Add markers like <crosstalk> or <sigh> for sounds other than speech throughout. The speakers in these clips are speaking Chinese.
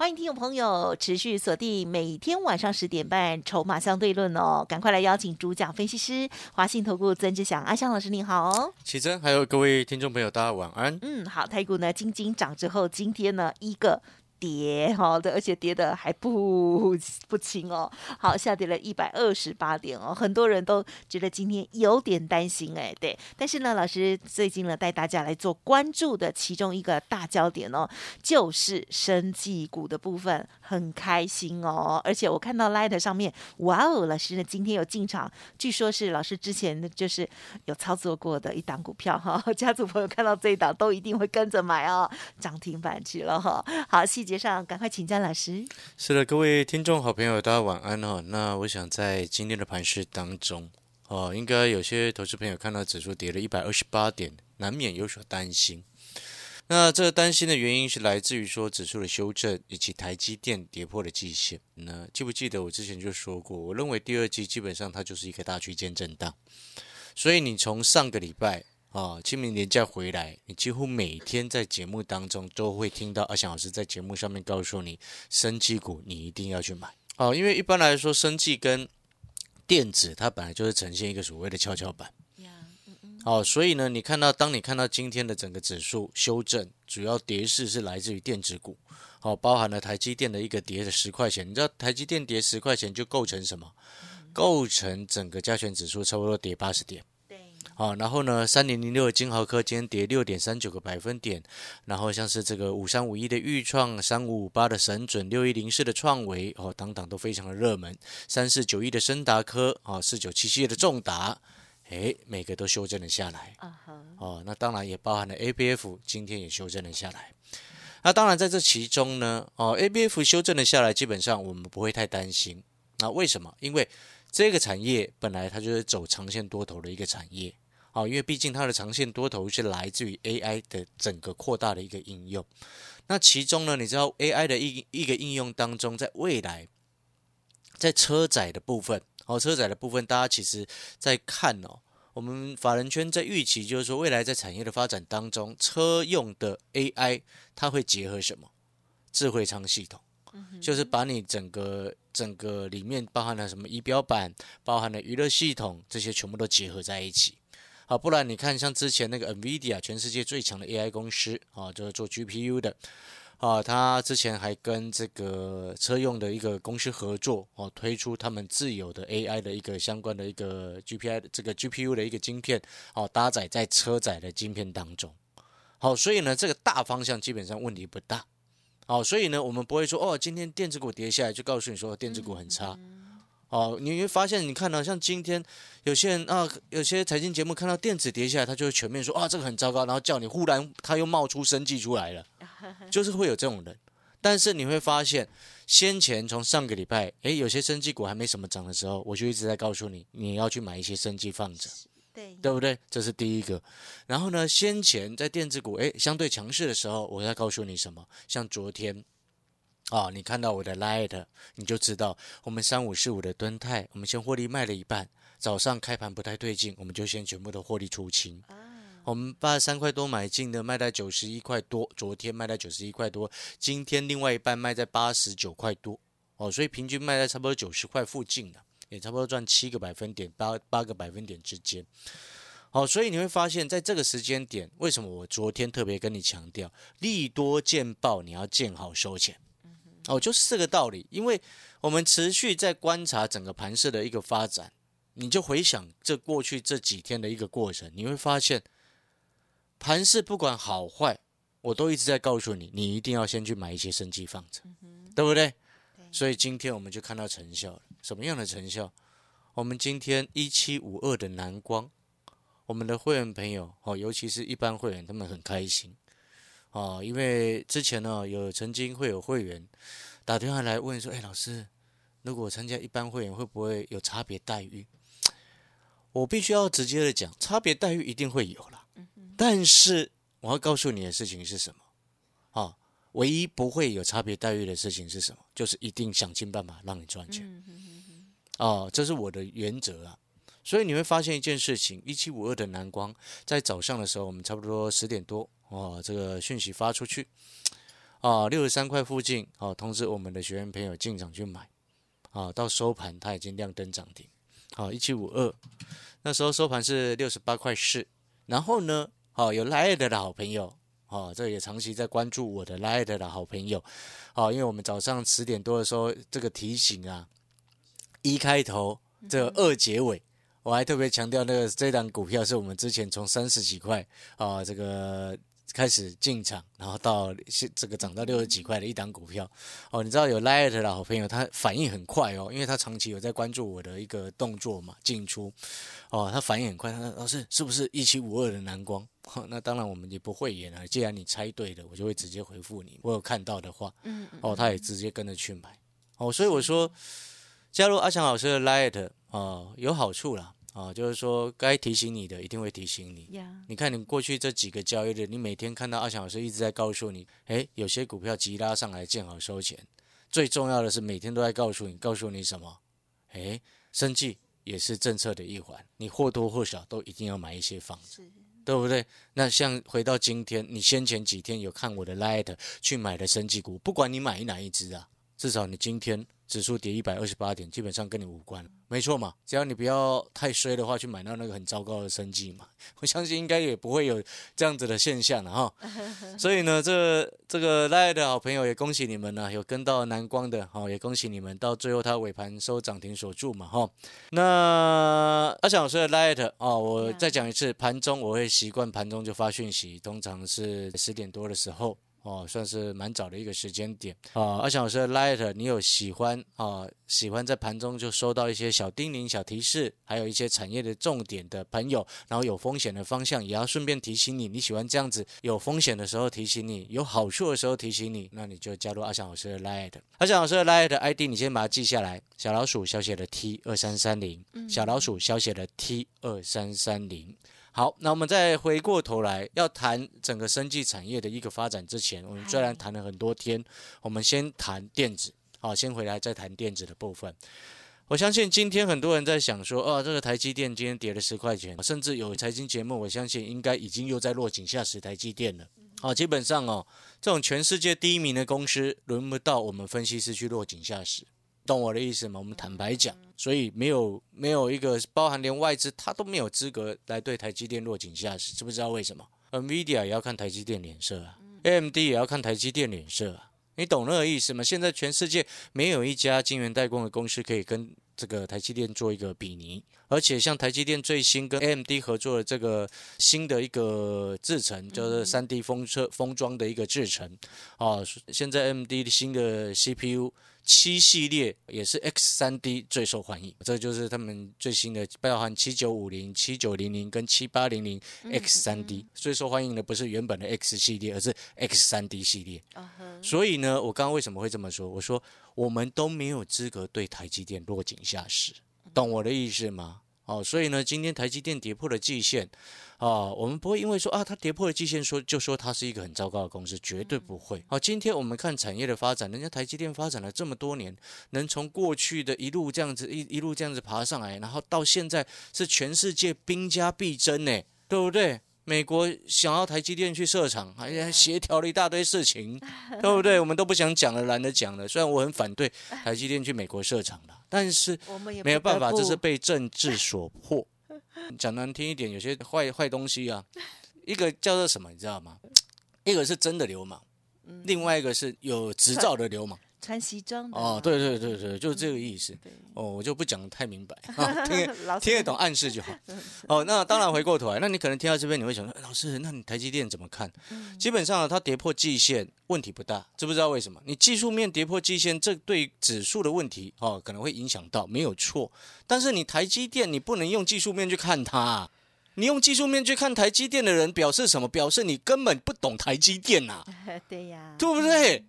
欢迎听众朋友持续锁定每天晚上十点半《筹码相对论》哦，赶快来邀请主讲分析师华信投顾曾志祥阿香老师，您好哦。启真，还有各位听众朋友，大家晚安。嗯，好，台股呢，金金涨之后，今天呢一个。跌哈的，而且跌的还不 <laughs> 不轻哦。好，下跌了一百二十八点哦，很多人都觉得今天有点担心哎，对。但是呢，老师最近呢带大家来做关注的其中一个大焦点哦，就是生技股的部分，很开心哦。而且我看到 Light 上面，哇哦，老师呢今天有进场，据说是老师之前就是有操作过的一档股票哈。<laughs> 家族朋友看到这一档都一定会跟着买哦，涨停板去了哈。好，细。节上赶快请教老师。是的，各位听众好朋友，大家晚安哦。那我想在今天的盘市当中哦，应该有些投资朋友看到指数跌了一百二十八点，难免有所担心。那这个担心的原因是来自于说指数的修正以及台积电跌破了季线。那记不记得我之前就说过，我认为第二季基本上它就是一个大区间震荡。所以你从上个礼拜。啊，清明年假回来，你几乎每天在节目当中都会听到阿翔老师在节目上面告诉你，生技股你一定要去买。哦，因为一般来说，生技跟电子它本来就是呈现一个所谓的跷跷板。哦，所以呢，你看到当你看到今天的整个指数修正，主要跌势是来自于电子股。哦，包含了台积电的一个跌的十块钱，你知道台积电跌十块钱就构成什么？构成整个加权指数差不多跌八十点。好，然后呢，三零零六的金豪科今天跌六点三九个百分点，然后像是这个五三五一的豫创，三五五八的神准，六一零四的创维，哦，等等都非常的热门，三四九一的深达科，哦，四九七七的重达，哎，每个都修正了下来，哦，那当然也包含了 A B F，今天也修正了下来，那当然在这其中呢，哦，A B F 修正了下来，基本上我们不会太担心，那为什么？因为这个产业本来它就是走长线多头的一个产业。好，因为毕竟它的长线多头是来自于 AI 的整个扩大的一个应用。那其中呢，你知道 AI 的一一个应用当中，在未来，在车载的部分，哦，车载的部分，大家其实在看哦，我们法人圈在预期，就是说未来在产业的发展当中，车用的 AI 它会结合什么？智慧舱系统，就是把你整个整个里面包含了什么仪表板，包含了娱乐系统，这些全部都结合在一起。啊，不然你看，像之前那个 NVIDIA，全世界最强的 AI 公司啊，就是做 GPU 的啊，他之前还跟这个车用的一个公司合作哦，推出他们自有的 AI 的一个相关的一个 GPI 这个 GPU 的一个晶片哦，搭载在车载的晶片当中。好，所以呢，这个大方向基本上问题不大。好，所以呢，我们不会说哦，今天电子股跌下来就告诉你说电子股很差。哦，你会发现，你看到像今天有些人啊，有些财经节目看到电子跌下来，他就会全面说啊，这个很糟糕，然后叫你忽然他又冒出生计出来了，<laughs> 就是会有这种人。但是你会发现，先前从上个礼拜，诶，有些生技股还没什么涨的时候，我就一直在告诉你，你要去买一些生技放着，对，对不对？这是第一个。然后呢，先前在电子股诶相对强势的时候，我在告诉你什么？像昨天。啊，你看到我的 light，你就知道我们三五四五的吨态，我们先获利卖了一半。早上开盘不太对劲，我们就先全部都获利出清。我们八十三块多买进的，卖在九十一块多。昨天卖在九十一块多，今天另外一半卖在八十九块多。哦，所以平均卖在差不多九十块附近的，也差不多赚七个百分点，八八个百分点之间。好，所以你会发现在这个时间点，为什么我昨天特别跟你强调，利多见报，你要见好收钱。哦，就是这个道理。因为我们持续在观察整个盘市的一个发展，你就回想这过去这几天的一个过程，你会发现盘市不管好坏，我都一直在告诉你，你一定要先去买一些生机放着，对不对？所以今天我们就看到成效了。什么样的成效？我们今天一七五二的蓝光，我们的会员朋友哦，尤其是一般会员，他们很开心。哦，因为之前呢，有曾经会有会员打电话来问说：“哎，老师，如果参加一般会员会不会有差别待遇？”我必须要直接的讲，差别待遇一定会有啦。但是我要告诉你的事情是什么？啊，唯一不会有差别待遇的事情是什么？就是一定想尽办法让你赚钱。哦，这是我的原则啊。所以你会发现一件事情：一七五二的蓝光在早上的时候，我们差不多十点多，哦，这个讯息发出去，啊，六十三块附近，哦，通知我们的学员朋友进场去买，啊，到收盘它已经亮灯涨停，好，一七五二，那时候收盘是六十八块四，然后呢？好，有 Light 的好朋友，哦，这也长期在关注我的 Light 的好朋友，哦，因为我们早上十点多的时候，这个提醒啊，一开头，这个二结尾，我还特别强调那个这档股票是我们之前从三十几块啊，这个。开始进场，然后到现这个涨到六十几块的一档股票。哦，你知道有 Light 的好朋友，他反应很快哦，因为他长期有在关注我的一个动作嘛，进出。哦，他反应很快，他说老师是不是一七五二的蓝光？那当然我们也不会演啊，既然你猜对了，我就会直接回复你，我有看到的话，嗯哦，他也直接跟着去买。哦，所以我说加入阿强老师的 Light 哦，有好处啦。啊，就是说该提醒你的一定会提醒你。你看你过去这几个交易日，你每天看到阿强老师一直在告诉你，诶，有些股票急拉上来，见好收钱。最重要的是每天都在告诉你，告诉你什么？诶，生计也是政策的一环，你或多或少都一定要买一些房子，对不对？那像回到今天，你先前几天有看我的 light 去买的生计股，不管你买哪一只啊，至少你今天。指数跌一百二十八点，基本上跟你无关，没错嘛。只要你不要太衰的话，去买到那个很糟糕的生计嘛，我相信应该也不会有这样子的现象了哈。<laughs> 所以呢，这这个 Light 的好朋友也恭喜你们呢，有跟到南光的哈，也恭喜你们到最后它尾盘收涨停锁住嘛哈。那阿翔老师的 Light 哦，我再讲一次，盘中我会习惯盘中就发讯息，通常是十点多的时候。哦，算是蛮早的一个时间点啊。阿翔老师的 Light，你有喜欢啊？喜欢在盘中就收到一些小叮咛、小提示，还有一些产业的重点的朋友，然后有风险的方向，也要顺便提醒你。你喜欢这样子有风险的时候提醒你，有好处的时候提醒你，那你就加入阿翔老师的 Light。阿翔老师的 Light ID，你先把它记下来：小老鼠小写的 T 二三三零，小老鼠小写的 T 二三三零。好，那我们再回过头来要谈整个生技产业的一个发展之前，我们虽然谈了很多天，我们先谈电子，好，先回来再谈电子的部分。我相信今天很多人在想说，哦，这个台积电今天跌了十块钱，甚至有财经节目，我相信应该已经又在落井下石台积电了。好，基本上哦，这种全世界第一名的公司，轮不到我们分析师去落井下石。懂我的意思吗？我们坦白讲，所以没有没有一个包含连外资他都没有资格来对台积电落井下石，知不知道为什么？NVIDIA 也要看台积电脸色啊，AMD 也要看台积电脸色啊，你懂那个意思吗？现在全世界没有一家晶圆代工的公司可以跟这个台积电做一个比拟，而且像台积电最新跟 AMD 合作的这个新的一个制程，就是三 D 封车封装的一个制程啊，现在 AMD 的新的 CPU。七系列也是 X 三 D 最受欢迎，这就是他们最新的，包含七九五零、七九零零跟七八零零 X 三 D 最受欢迎的不是原本的 X 系列，而是 X 三 D 系列。所以呢，我刚刚为什么会这么说？我说我们都没有资格对台积电落井下石，懂我的意思吗？哦，所以呢，今天台积电跌破了季线，啊，我们不会因为说啊，它跌破了季线，说就说它是一个很糟糕的公司，绝对不会。好，今天我们看产业的发展，人家台积电发展了这么多年，能从过去的一路这样子一一路这样子爬上来，然后到现在是全世界兵家必争呢，对不对？美国想要台积电去设厂，还协调了一大堆事情，<laughs> 对不对？我们都不想讲了，懒得讲了。虽然我很反对台积电去美国设厂的，但是没有办法，这是被政治所迫。讲难听一点，有些坏坏东西啊，<laughs> 一个叫做什么，你知道吗？一个是真的流氓，另外一个是有执照的流氓。穿西装哦，对对对对，就是这个意思。哦，我就不讲太明白，<laughs> 听听得懂暗示就好。哦，那当然回过头来，那你可能听到这边，你会想说，老师，那你台积电怎么看？基本上它跌破季线问题不大，知不知道为什么？你技术面跌破季线，这对指数的问题哦，可能会影响到，没有错。但是你台积电，你不能用技术面去看它。你用技术面去看台积电的人，表示什么？表示你根本不懂台积电呐。<laughs> 对呀，对不对？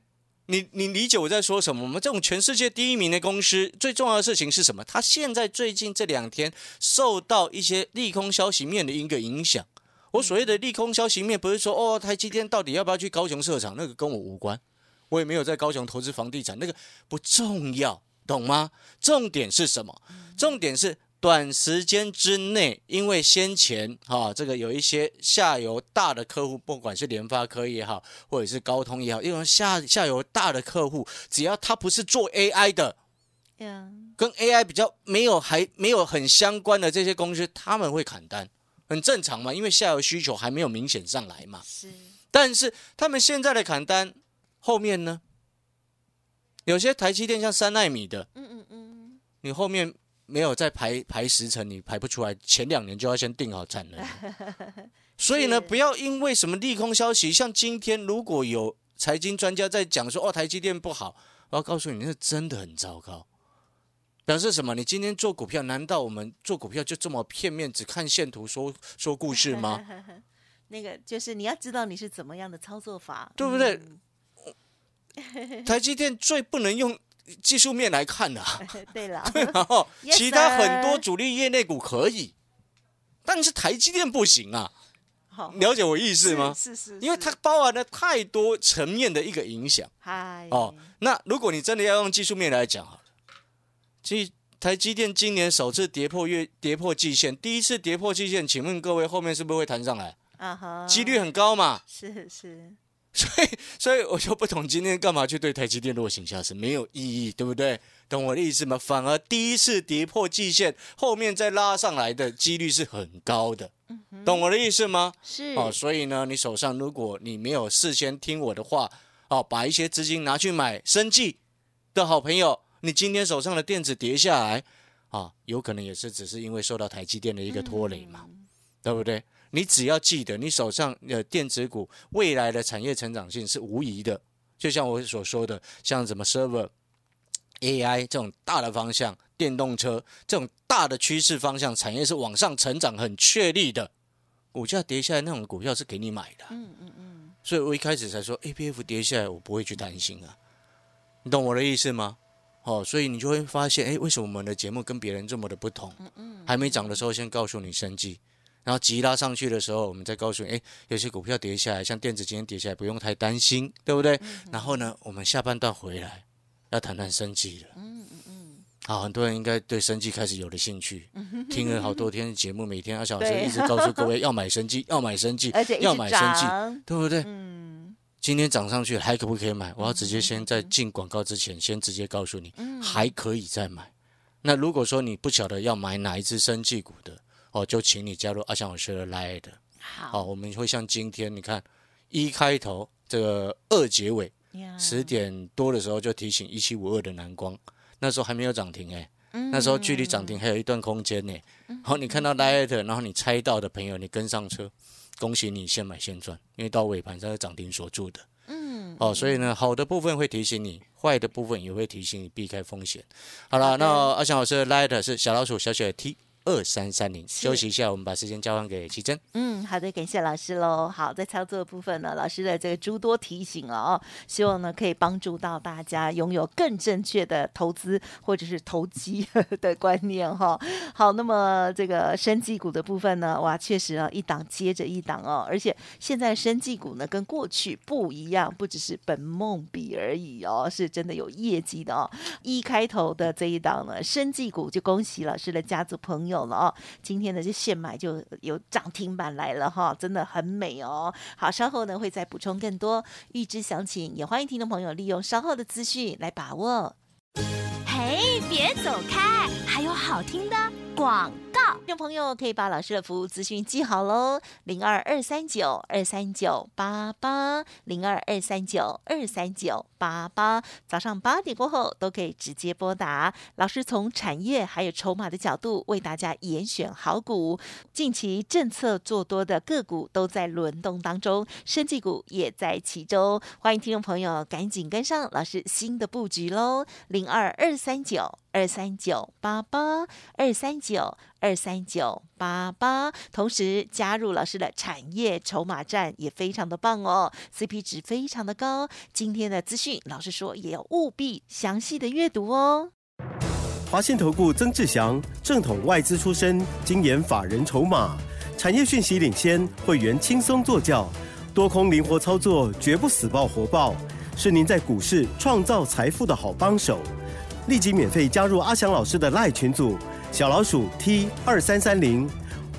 你你理解我在说什么吗？这种全世界第一名的公司，最重要的事情是什么？它现在最近这两天受到一些利空消息面的一个影响。我所谓的利空消息面，不是说哦，台积电到底要不要去高雄设厂，那个跟我无关，我也没有在高雄投资房地产，那个不重要，懂吗？重点是什么？重点是。短时间之内，因为先前哈这个有一些下游大的客户，不管是联发科也好，或者是高通也好，因为下下游大的客户，只要他不是做 AI 的，跟 AI 比较没有还没有很相关的这些公司，他们会砍单，很正常嘛，因为下游需求还没有明显上来嘛。是，但是他们现在的砍单后面呢，有些台积电像三纳米的，嗯嗯嗯，你后面。没有在排排时辰，你排不出来。前两年就要先定好产能，<laughs> 所以呢，不要因为什么利空消息，像今天如果有财经专家在讲说哦台积电不好，我要告诉你，那真的很糟糕。表示什么？你今天做股票，难道我们做股票就这么片面，只看线图说说故事吗？<laughs> 那个就是你要知道你是怎么样的操作法，对不对？台积电最不能用。技术面来看的，<laughs> 对了，<laughs> 对然后 <laughs> 其他很多主力业内股可以，但是台积电不行啊。好，了解我意思吗？是是，因为它包含了太多层面的一个影响。嗨，哦，那如果你真的要用技术面来讲，好了，其实台积电今年首次跌破月跌破季线，第一次跌破季线，请问各位后面是不是会弹上来？啊哈，几率很高嘛。是是。所以，所以我就不懂今天干嘛去对台积电落井下石，没有意义，对不对？懂我的意思吗？反而第一次跌破季线，后面再拉上来的几率是很高的，懂我的意思吗？是哦，所以呢，你手上如果你没有事先听我的话，哦，把一些资金拿去买生计的好朋友，你今天手上的电子跌下来，啊，有可能也是只是因为受到台积电的一个拖累嘛，对不对？你只要记得，你手上的电子股未来的产业成长性是无疑的，就像我所说的，像什么 server、AI 这种大的方向，电动车这种大的趋势方向，产业是往上成长很确立的。股价跌下来那种股票是给你买的，嗯嗯嗯。所以我一开始才说 A P F 跌下来，我不会去担心啊。你懂我的意思吗？哦，所以你就会发现，哎，为什么我们的节目跟别人这么的不同？嗯嗯。还没涨的时候，先告诉你生计。然后急拉上去的时候，我们再告诉你，哎，有些股票跌下来，像电子今天跌下来，不用太担心，对不对？然后呢，我们下半段回来要谈谈升级了。嗯嗯嗯。好，很多人应该对生计开始有了兴趣，听了好多天的节目，每天阿小时一直告诉各位 <laughs> 要买生计，要买生计，要买生计，对不对？嗯。今天涨上去还可不可以买？我要直接先在进广告之前，先直接告诉你，还可以再买。那如果说你不晓得要买哪一只生计股的，哦，就请你加入阿翔老师的 Line。好，我们会像今天，你看一开头这个二结尾，十点多的时候就提醒一七五二的蓝光，那时候还没有涨停哎，那时候距离涨停还有一段空间呢。好，你看到 Line，然后你猜到的朋友，你跟上车，恭喜你先买先赚，因为到尾盘才是涨停锁住的。嗯，哦，所以呢，好的部分会提醒你，坏的部分也会提醒你避开风险。好了，那阿翔老师的 Line 是小老鼠小写 T。二三三零，休息一下，我们把时间交还给奇珍。嗯，好的，感谢老师喽。好，在操作部分呢，老师的这个诸多提醒哦，希望呢可以帮助到大家拥有更正确的投资或者是投机 <laughs> 的观念哈。好，那么这个生技股的部分呢，哇，确实啊，一档接着一档哦，而且现在生技股呢跟过去不一样，不只是本梦比而已哦，是真的有业绩的哦。一开头的这一档呢，生技股就恭喜老师的家族朋友。有了哦，今天呢就现买就有涨停板来了哈，真的很美哦。好，稍后呢会再补充更多预知详情，也欢迎听众朋友利用稍后的资讯来把握。嘿，别走开，还有好听的广告。听众朋友可以把老师的服务资讯记好喽，零二二三九二三九八八，零二二三九二三九八八，早上八点过后都可以直接拨打。老师从产业还有筹码的角度为大家严选好股，近期政策做多的个股都在轮动当中，生技股也在其中。欢迎听众朋友赶紧跟上老师新的布局喽，零二二三九二三九八八二三九。二三九八八，同时加入老师的产业筹码站也非常的棒哦，CP 值非常的高。今天的资讯，老师说也要务必详细的阅读哦。华信投顾曾志祥，正统外资出身，精研法人筹码，产业讯息领先，会员轻松做教，多空灵活操作，绝不死爆活爆，是您在股市创造财富的好帮手。立即免费加入阿翔老师的赖群组，小老鼠 T 二三三零，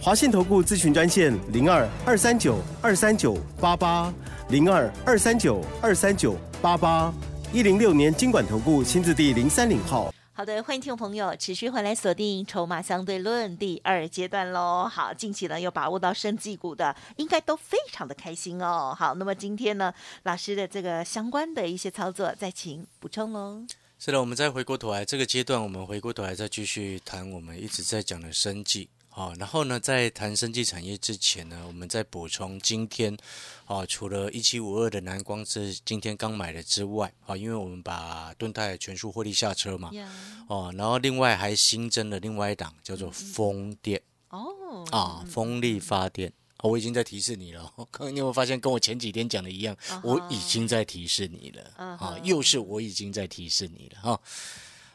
华信投顾咨询专线零二二三九二三九八八零二二三九二三九八八一零六年经管投顾新字第零三零号。好的，欢迎听众朋友持续回来锁定《筹码相对论》第二阶段喽。好，近期呢有把握到生技股的，应该都非常的开心哦。好，那么今天呢，老师的这个相关的一些操作，再请补充喽。是的，我们再回过头来这个阶段，我们回过头来再继续谈我们一直在讲的生计。好，然后呢，在谈生技产业之前呢，我们再补充今天，啊，除了一七五二的蓝光是今天刚买的之外，啊，因为我们把盾泰全数获利下车嘛，哦，然后另外还新增了另外一档叫做风电，哦，啊，风力发电，我已经在提示你了，<laughs> 刚刚你有没有发现跟我前几天讲的一样，我已经在提示你了，啊，又是我已经在提示你了，哈。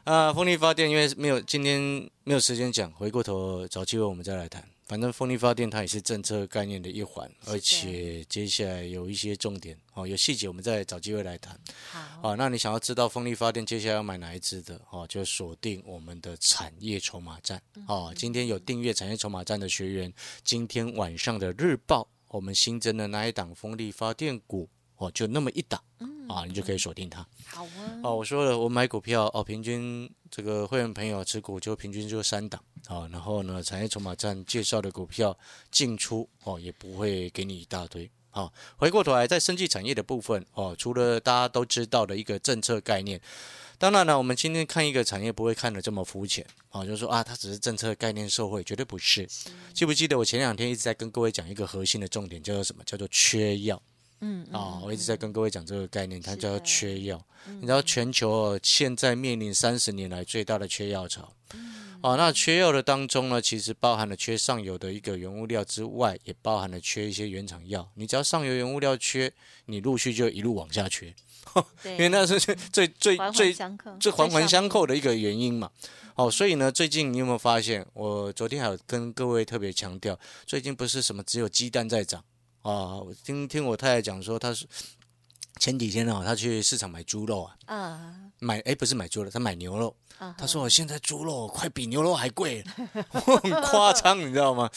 啊，风力发电因为没有今天没有时间讲，回过头找机会我们再来谈。反正风力发电它也是政策概念的一环，而且接下来有一些重点哦，有细节我们再找机会来谈。好，啊，那你想要知道风力发电接下来要买哪一支的哦，就锁定我们的产业筹码站哦。今天有订阅产业筹码站的学员，今天晚上的日报我们新增的那一档风力发电股哦，就那么一档。啊，你就可以锁定它。好啊。哦，我说了，我买股票哦，平均这个会员朋友持股就平均就三档啊。然后呢，产业筹码站介绍的股票进出哦，也不会给你一大堆。好，回过头来，在生技产业的部分哦，除了大家都知道的一个政策概念，当然呢，我们今天看一个产业不会看得这么肤浅啊，就是说啊，它只是政策概念受惠，绝对不是。记不记得我前两天一直在跟各位讲一个核心的重点，叫做什么？叫做缺药。嗯啊，我一直在跟各位讲这个概念，它叫缺药。你知道全球现在面临三十年来最大的缺药潮。哦，那缺药的当中呢，其实包含了缺上游的一个原物料之外，也包含了缺一些原厂药。你只要上游原物料缺，你陆续就一路往下缺，因为那是最最最最环环相扣的一个原因嘛。哦，所以呢，最近你有没有发现？我昨天还有跟各位特别强调，最近不是什么只有鸡蛋在涨。啊，我听听我太太讲说，她是前几天哦，他去市场买猪肉啊，啊，买哎不是买猪肉，他买牛肉。他说我现在猪肉快比牛肉还贵，<laughs> 很夸张，你知道吗？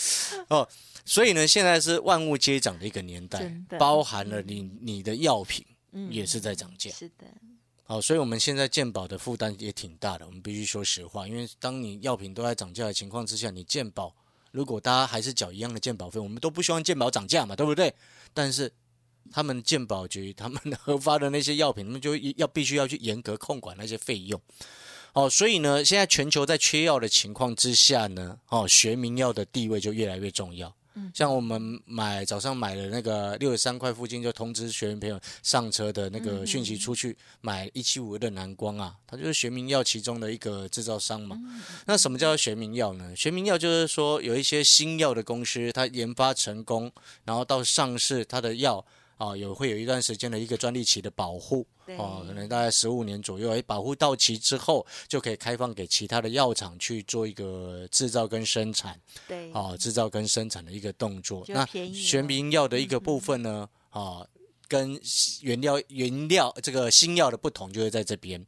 哦，所以呢，现在是万物皆涨的一个年代，包含了你你的药品也是在涨价。是的。好，所以我们现在健保的负担也挺大的，我们必须说实话，因为当你药品都在涨价的情况之下，你健保。如果大家还是缴一样的鉴保费，我们都不希望鉴保涨价嘛，对不对？但是他们健保局他们核发的那些药品，他们就要必须要去严格控管那些费用。哦，所以呢，现在全球在缺药的情况之下呢，哦，学名药的地位就越来越重要。像我们买早上买的那个六十三块附近就通知学员朋友上车的那个讯息出去买一七五的蓝光啊，它就是学名药其中的一个制造商嘛。那什么叫学名药呢？学名药就是说有一些新药的公司，它研发成功，然后到上市，它的药。啊，有会有一段时间的一个专利期的保护，哦，可能大概十五年左右，哎，保护到期之后，就可以开放给其他的药厂去做一个制造跟生产，对，哦，制造跟生产的一个动作。那玄明药的一个部分呢，啊，跟原料原料这个新药的不同，就是在这边，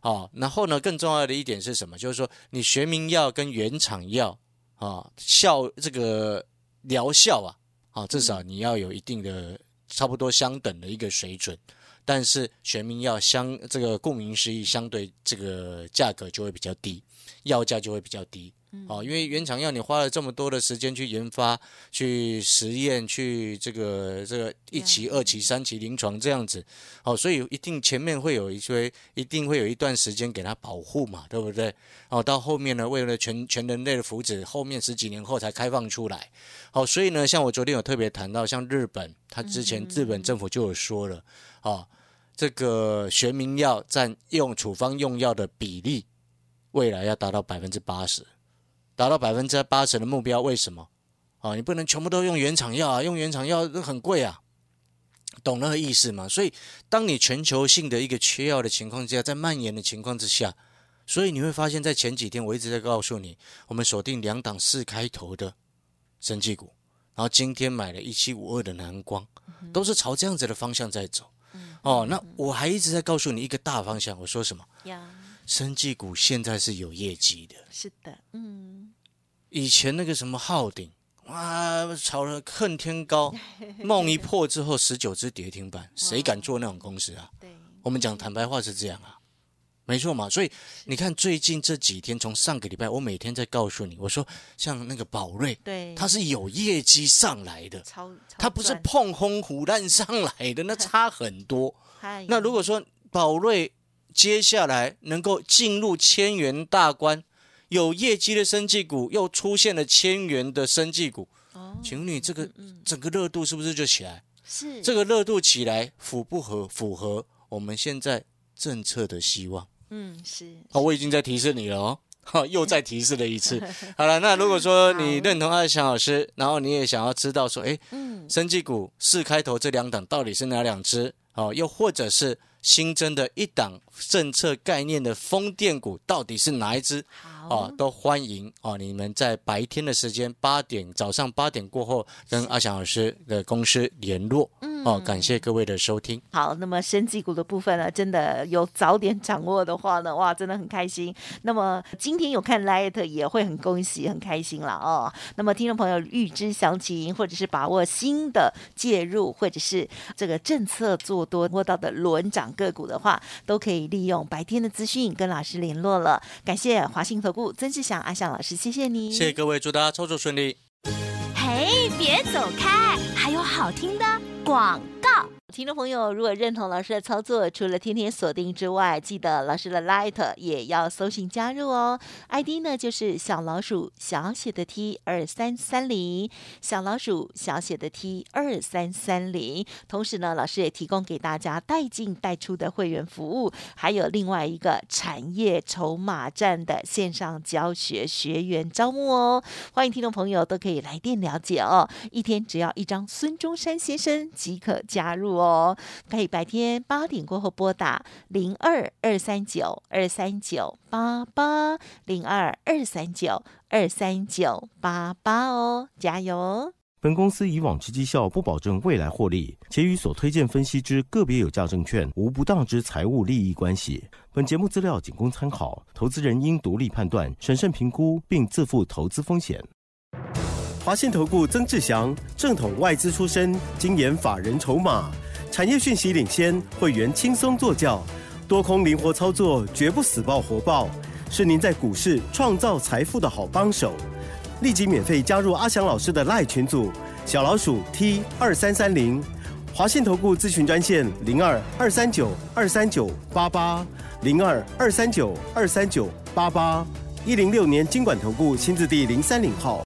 哦，然后呢，更重要的一点是什么？就是说，你学名药跟原厂药啊，效这个疗效啊，啊，至少你要有一定的。差不多相等的一个水准，但是玄明药相这个顾名思义，相对这个价格就会比较低，药价就会比较低。哦，因为原厂药你花了这么多的时间去研发、去实验、去这个这个一期、二期、三期临床这样子，哦，所以一定前面会有一些，一定会有一段时间给它保护嘛，对不对？哦，到后面呢，为了全全人类的福祉，后面十几年后才开放出来。好，所以呢，像我昨天有特别谈到，像日本，他之前日本政府就有说了，哦，这个学名药占用处方用药的比例，未来要达到百分之八十。达到百分之八十的目标。为什么？哦，你不能全部都用原厂药啊，用原厂药很贵啊，懂那个意思吗？所以，当你全球性的一个缺药的情况之下，在蔓延的情况之下，所以你会发现在前几天我一直在告诉你，我们锁定两档四开头的生技股，然后今天买了一七五二的蓝光，都是朝这样子的方向在走。哦，那我还一直在告诉你一个大方向，我说什么？呀，生技股现在是有业绩的，是的，嗯，以前那个什么昊鼎，哇，炒了恨天高，<laughs> 梦一破之后十九只跌停板，谁敢做那种公司啊？对，我们讲坦白话是这样啊，没错嘛。所以你看最近这几天，从上个礼拜，我每天在告诉你，我说像那个宝瑞，对，它是有业绩上来的，它不是碰轰虎烂上来的，那 <laughs> 差很多。嗨。那如果说宝瑞接下来能够进入千元大关，有业绩的生技股又出现了千元的生技股，哦请问你这个嗯整个热度是不是就起来？是这个热度起来符不合符合我们现在政策的希望？嗯是好，我已经在提示你了哦。<laughs> 好，又再提示了一次。<laughs> 好了，那如果说你认同阿翔老师，然后你也想要知道说，哎，嗯生技股四开头这两档到底是哪两只？哦，又或者是新增的一档政策概念的风电股到底是哪一只？好哦，都欢迎哦，你们在白天的时间八点早上八点过后跟阿翔老师的公司联络。哦，感谢各位的收听。好，那么生技股的部分呢，真的有早点掌握的话呢，哇，真的很开心。那么今天有看 Light 也会很恭喜、很开心了哦。那么听众朋友预知详情，或者是把握新的介入，或者是这个政策做多摸到的轮涨个股的话，都可以利用白天的资讯跟老师联络了。感谢华信投顾曾志祥阿向老师，谢谢你，谢谢各位，祝大家操作顺利。哎，别走开，还有好听的广。听众朋友，如果认同老师的操作，除了天天锁定之外，记得老师的 Light 也要搜寻加入哦。ID 呢就是小老鼠小写的 T 二三三零，小老鼠小写的 T 二三三零。同时呢，老师也提供给大家带进带出的会员服务，还有另外一个产业筹码站的线上教学学员招募哦。欢迎听众朋友都可以来电了解哦，一天只要一张孙中山先生即可加入哦。可以白天八点过后拨打零二二三九二三九八八零二二三九二三九八八哦，加油哦！本公司以往之绩效不保证未来获利，且与所推荐分析之个别有价证券无不当之财务利益关系。本节目资料仅供参考，投资人应独立判断、审慎评估，并自负投资风险。华信投顾曾志祥，正统外资出身，精研法人筹码，产业讯息领先，会员轻松做教，多空灵活操作，绝不死爆活爆，是您在股市创造财富的好帮手。立即免费加入阿翔老师的赖群组，小老鼠 T 二三三零，华信投顾咨询专线零二二三九二三九八八零二二三九二三九八八，一零六年经管投顾新字第零三零号。